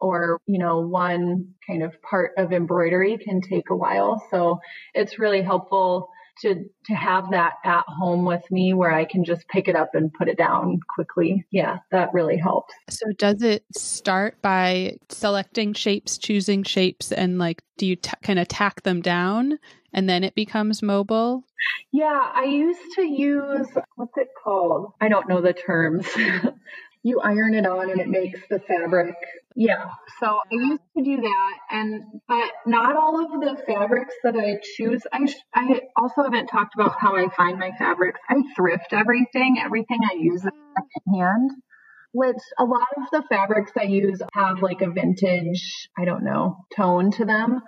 or you know one kind of part of embroidery can take a while so it's really helpful to to have that at home with me where I can just pick it up and put it down quickly. Yeah, that really helps. So does it start by selecting shapes, choosing shapes and like do you t- kind of tack them down and then it becomes mobile? Yeah, I used to use what's it called? I don't know the terms. <laughs> you iron it on and it makes the fabric. Yeah. So I used to do that and but not all of the fabrics that I choose. I I also haven't talked about how I find my fabrics. I thrift everything. Everything I use is secondhand. which a lot of the fabrics I use have like a vintage, I don't know, tone to them.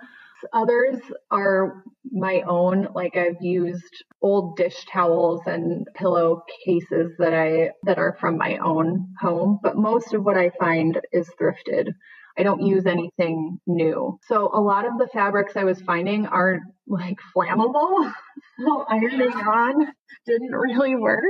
Others are my own, like I've used old dish towels and pillow cases that I that are from my own home, but most of what I find is thrifted. I don't use anything new. So a lot of the fabrics I was finding are like flammable. <laughs> So ironing on didn't really work.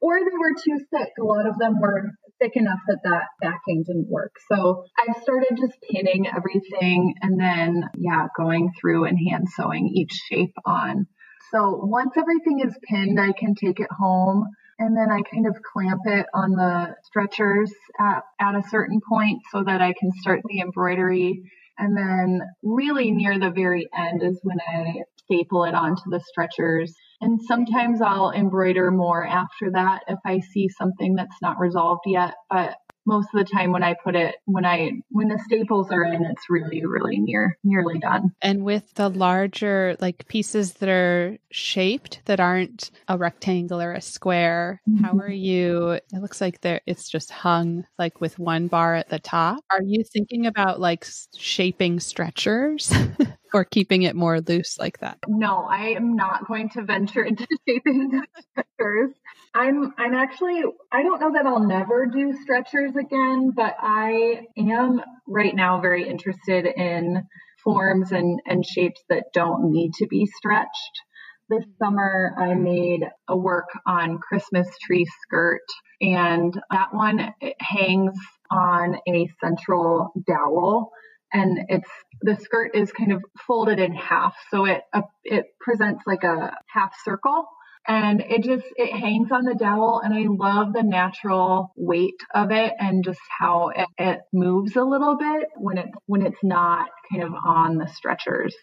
Or they were too thick. A lot of them were thick enough that that backing didn't work. So I started just pinning everything and then, yeah, going through and hand sewing each shape on. So once everything is pinned, I can take it home and then I kind of clamp it on the stretchers at, at a certain point so that I can start the embroidery. And then really near the very end is when I staple it onto the stretchers. And sometimes I'll embroider more after that if I see something that's not resolved yet. But most of the time when I put it when I when the staples are in, it's really really near nearly done. And with the larger like pieces that are shaped that aren't a rectangle or a square, mm-hmm. how are you? It looks like there it's just hung like with one bar at the top. Are you thinking about like shaping stretchers? <laughs> or keeping it more loose like that? No, I am not going to venture into <laughs> shaping stretchers. I'm I'm actually I don't know that I'll never do stretchers again, but I am right now very interested in forms and, and shapes that don't need to be stretched. This summer I made a work on Christmas tree skirt and that one hangs on a central dowel and it's the skirt is kind of folded in half so it uh, it presents like a half circle and it just it hangs on the dowel and i love the natural weight of it and just how it, it moves a little bit when it when it's not kind of on the stretchers.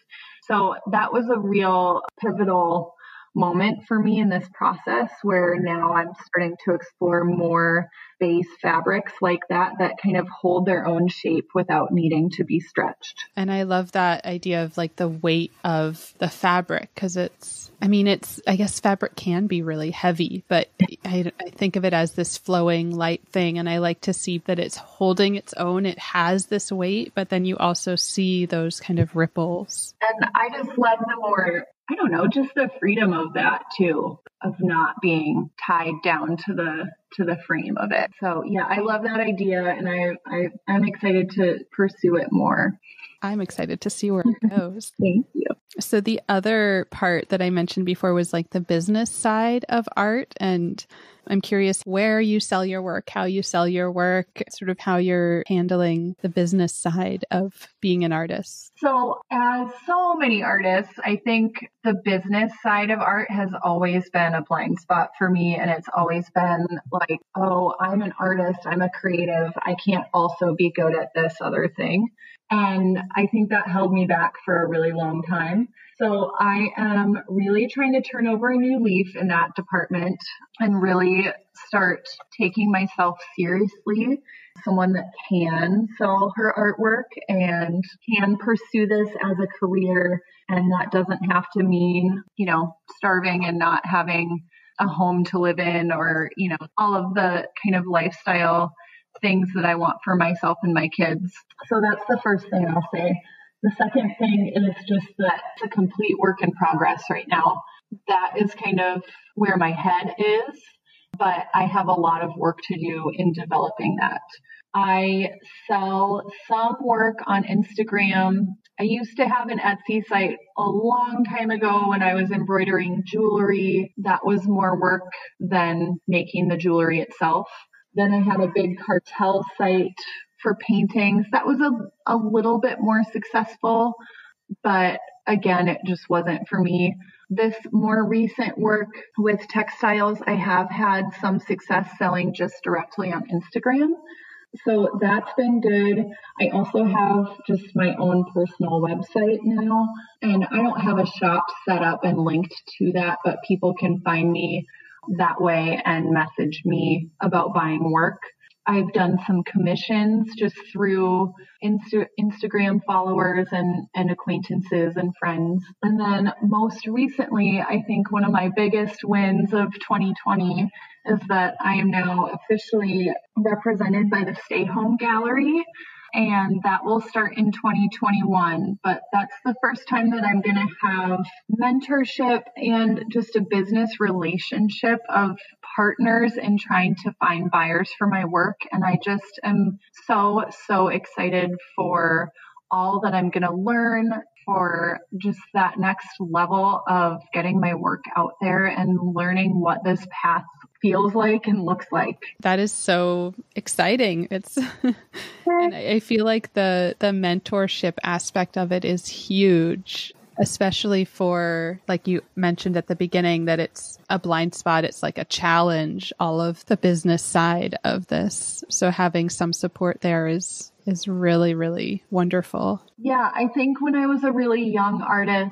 So that was a real pivotal moment for me in this process where now I'm starting to explore more base fabrics like that that kind of hold their own shape without needing to be stretched. And I love that idea of like the weight of the fabric because it's, I mean, it's, I guess fabric can be really heavy, but I, I think of it as this flowing light thing. And I like to see that it's holding its own. It has this weight, but then you also see those kind of ripples. And I just love the more I don't know, just the freedom of that too, of not being tied down to the to the frame of it. So yeah, I love that idea and I, I I'm excited to pursue it more. I'm excited to see where it <laughs> goes. Thank you. So the other part that I mentioned before was like the business side of art and I'm curious where you sell your work, how you sell your work, sort of how you're handling the business side of being an artist. So, as so many artists, I think the business side of art has always been a blind spot for me. And it's always been like, oh, I'm an artist, I'm a creative, I can't also be good at this other thing. And I think that held me back for a really long time. So I am really trying to turn over a new leaf in that department and really start taking myself seriously. Someone that can sell her artwork and can pursue this as a career. And that doesn't have to mean, you know, starving and not having a home to live in or, you know, all of the kind of lifestyle things that I want for myself and my kids. So that's the first thing I'll say. The second thing is just that it's a complete work in progress right now. That is kind of where my head is, but I have a lot of work to do in developing that. I sell some work on Instagram. I used to have an Etsy site a long time ago when I was embroidering jewelry. That was more work than making the jewelry itself. Then I had a big cartel site for paintings. That was a, a little bit more successful, but again, it just wasn't for me. This more recent work with textiles, I have had some success selling just directly on Instagram. So that's been good. I also have just my own personal website now, and I don't have a shop set up and linked to that, but people can find me that way and message me about buying work. I've done some commissions just through Insta- Instagram followers and, and acquaintances and friends. And then most recently, I think one of my biggest wins of 2020 is that I am now officially represented by the Stay Home Gallery and that will start in 2021. But that's the first time that I'm going to have mentorship and just a business relationship of partners in trying to find buyers for my work. And I just am so, so excited for all that I'm going to learn for just that next level of getting my work out there and learning what this path feels like and looks like. That is so exciting. It's <laughs> and I feel like the the mentorship aspect of it is huge especially for like you mentioned at the beginning that it's a blind spot. It's like a challenge all of the business side of this. So having some support there is is really really wonderful. Yeah i think when i was a really young artist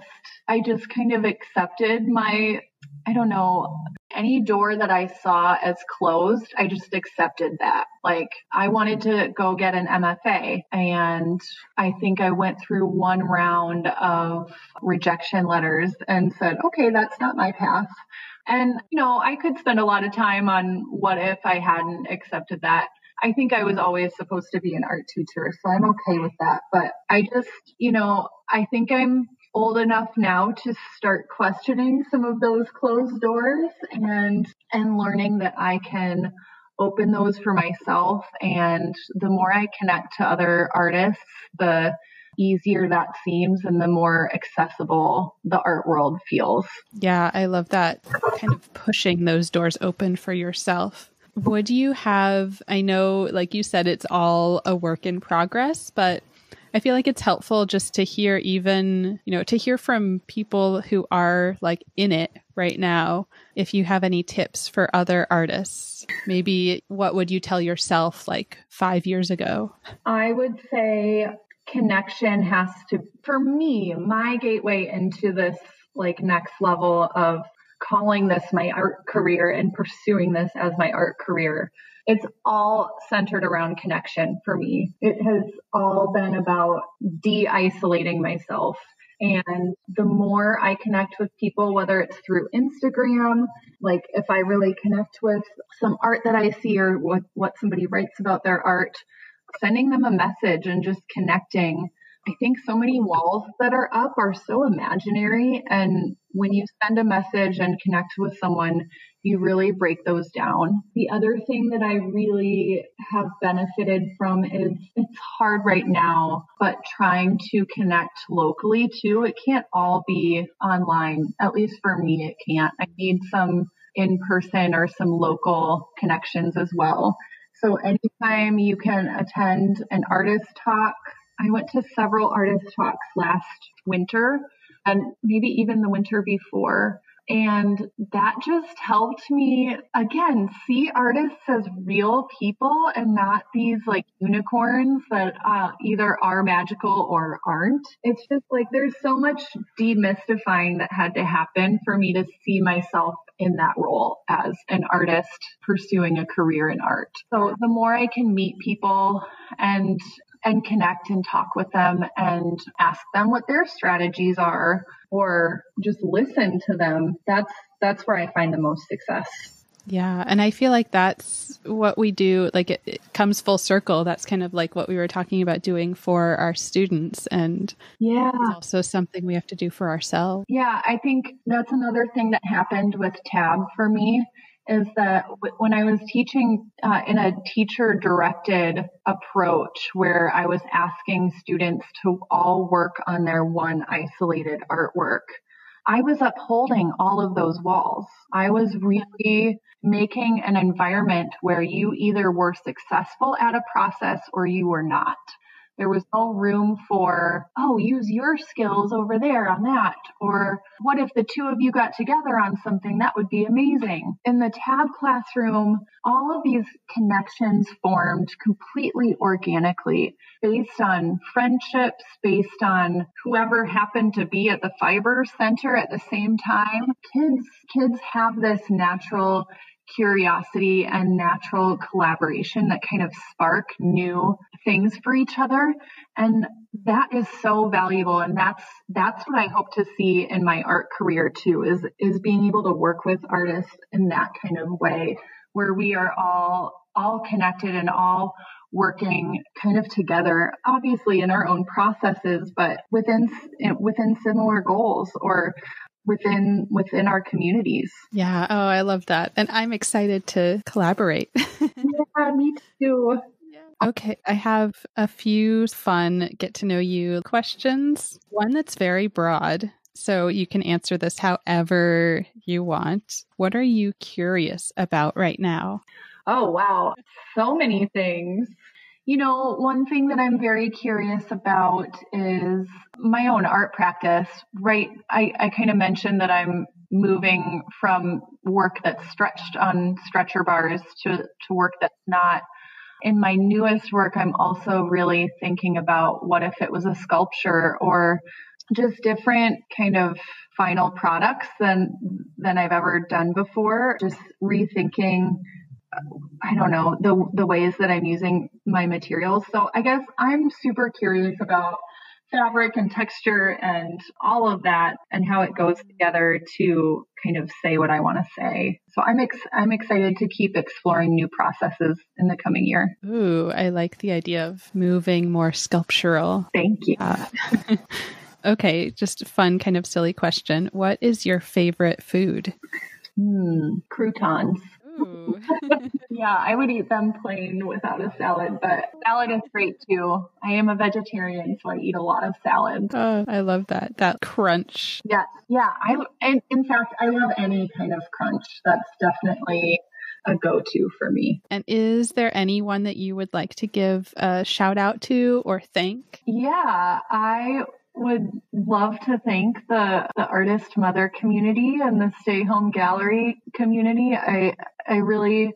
i just kind of accepted my I don't know, any door that I saw as closed, I just accepted that. Like I wanted to go get an MFA and I think I went through one round of rejection letters and said, okay, that's not my path. And, you know, I could spend a lot of time on what if I hadn't accepted that. I think I was always supposed to be an art teacher, so I'm okay with that. But I just, you know, I think I'm old enough now to start questioning some of those closed doors and and learning that I can open those for myself and the more I connect to other artists the easier that seems and the more accessible the art world feels. Yeah, I love that kind of pushing those doors open for yourself. Would you have, I know, like you said, it's all a work in progress, but I feel like it's helpful just to hear even, you know, to hear from people who are like in it right now. If you have any tips for other artists, maybe what would you tell yourself like five years ago? I would say connection has to, for me, my gateway into this like next level of calling this my art career and pursuing this as my art career it's all centered around connection for me. It has all been about de isolating myself. And the more I connect with people, whether it's through Instagram, like if I really connect with some art that I see or what, what somebody writes about their art, sending them a message and just connecting. I think so many walls that are up are so imaginary. And when you send a message and connect with someone, you really break those down. The other thing that I really have benefited from is it's hard right now, but trying to connect locally too. It can't all be online. At least for me, it can't. I need some in person or some local connections as well. So anytime you can attend an artist talk, I went to several artist talks last winter and maybe even the winter before and that just helped me again see artists as real people and not these like unicorns that uh, either are magical or aren't. It's just like there's so much demystifying that had to happen for me to see myself in that role as an artist pursuing a career in art. So the more I can meet people and and connect and talk with them and ask them what their strategies are or just listen to them. That's that's where i find the most success. Yeah and i feel like that's what we do like it, it, comes full circle. That's kind of like what we were talking about doing for our students and yeah. it's also something we have to do for ourselves. Yeah i think that's another thing that happened with TAB for me is that when I was teaching uh, in a teacher directed approach where I was asking students to all work on their one isolated artwork, I was upholding all of those walls. I was really making an environment where you either were successful at a process or you were not. There was no room for, oh, use your skills over there on that. Or what if the two of you got together on something? That would be amazing. In the TAB classroom, all of these connections formed completely organically based on friendships, based on whoever happened to be at the fiber center at the same time. Kids, kids have this natural curiosity and natural collaboration that kind of spark new things for each other. And that is so valuable. And that's that's what i hope to see in my art career too is is being able to work with artists in that kind of way where we are all all connected and all working kind of together obviously in our own processes but within within similar goals or within within our communities. Yeah. Oh, I love that. And I'm excited to collaborate. <laughs> yeah, me too. Okay, I have a few fun get to know you questions. One that's very broad, so you can answer this however you want. What are you curious about right now? Oh, wow. So many things. You know, one thing that I'm very curious about is my own art practice, right? I, I kind of mentioned that I'm moving from work that's stretched on stretcher bars to, to work that's not. In my newest work, I'm also really thinking about what if it was a sculpture or just different kind of final products than than I've ever done before. Just rethinking I don't know, the the ways that I'm using my materials. So I guess I'm super curious about fabric and texture and all of that and how it goes together to kind of say what I want to say. So I'm ex- I'm excited to keep exploring new processes in the coming year. Ooh, I like the idea of moving more sculptural. Thank you. Uh, <laughs> okay, just a fun kind of silly question. What is your favorite food? Hmm, croutons. <laughs> yeah, I would eat them plain without a salad, but salad is great too. I am a vegetarian, so I eat a lot of salad. Oh, I love that. That crunch. Yeah, yeah. I and in fact, I love any kind of crunch. That's definitely a go to for me. And is there anyone that you would like to give a shout out to or thank? Yeah, I would love to thank the, the artist mother community and the stay home gallery community. I I really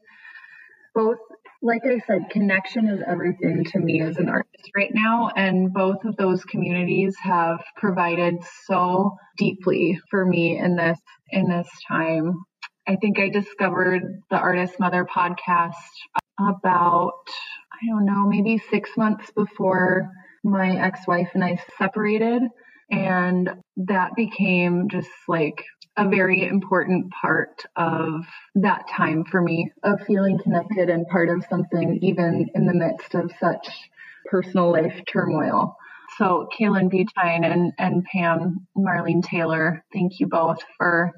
both like I said, connection is everything to me as an artist right now. And both of those communities have provided so deeply for me in this in this time. I think I discovered the Artist Mother podcast about, I don't know, maybe six months before my ex wife and I separated. And that became just like a very important part of that time for me of feeling connected and part of something, even in the midst of such personal life turmoil. So, Kaylin Butine and, and Pam Marlene Taylor, thank you both for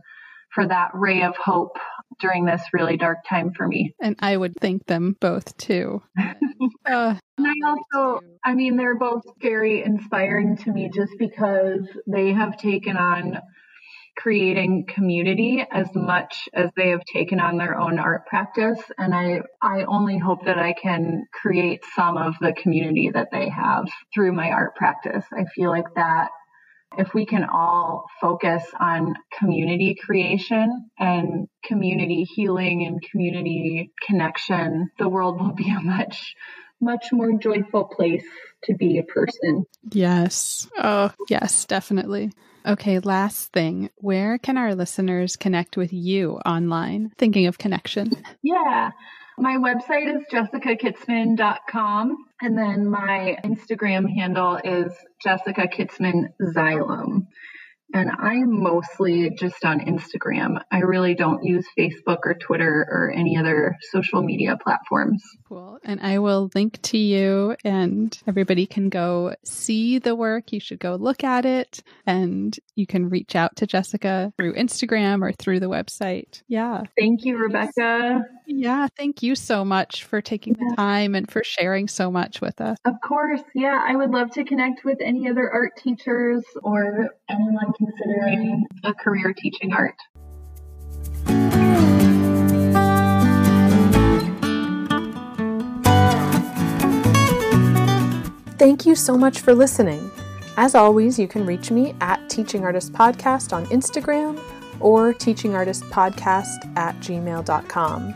for that ray of hope during this really dark time for me. And I would thank them both too. <laughs> uh, and I also, I mean, they're both very inspiring to me just because they have taken on creating community as much as they have taken on their own art practice and i i only hope that i can create some of the community that they have through my art practice i feel like that if we can all focus on community creation and community healing and community connection, the world will be a much, much more joyful place to be a person. Yes. Oh, yes, definitely. Okay, last thing. Where can our listeners connect with you online? Thinking of connection. Yeah. My website is jessicakitzman.com. And then my Instagram handle is Jessica Kitzman Xylem and I'm mostly just on Instagram. I really don't use Facebook or Twitter or any other social media platforms. Cool. And I will link to you, and everybody can go see the work. You should go look at it, and you can reach out to Jessica through Instagram or through the website. Yeah. Thank you, Rebecca. Yeah. Thank you so much for taking the time and for sharing so much with us. Of course. Yeah. I would love to connect with any other art teachers or anyone considering a career teaching art. Thank you so much for listening. As always, you can reach me at Teaching Artist Podcast on Instagram or teachingartistpodcast at gmail.com.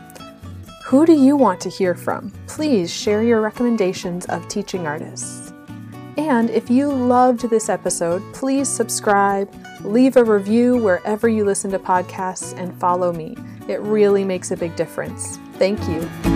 Who do you want to hear from? Please share your recommendations of teaching artists. And if you loved this episode, please subscribe, leave a review wherever you listen to podcasts, and follow me It really makes a big difference. Thank you.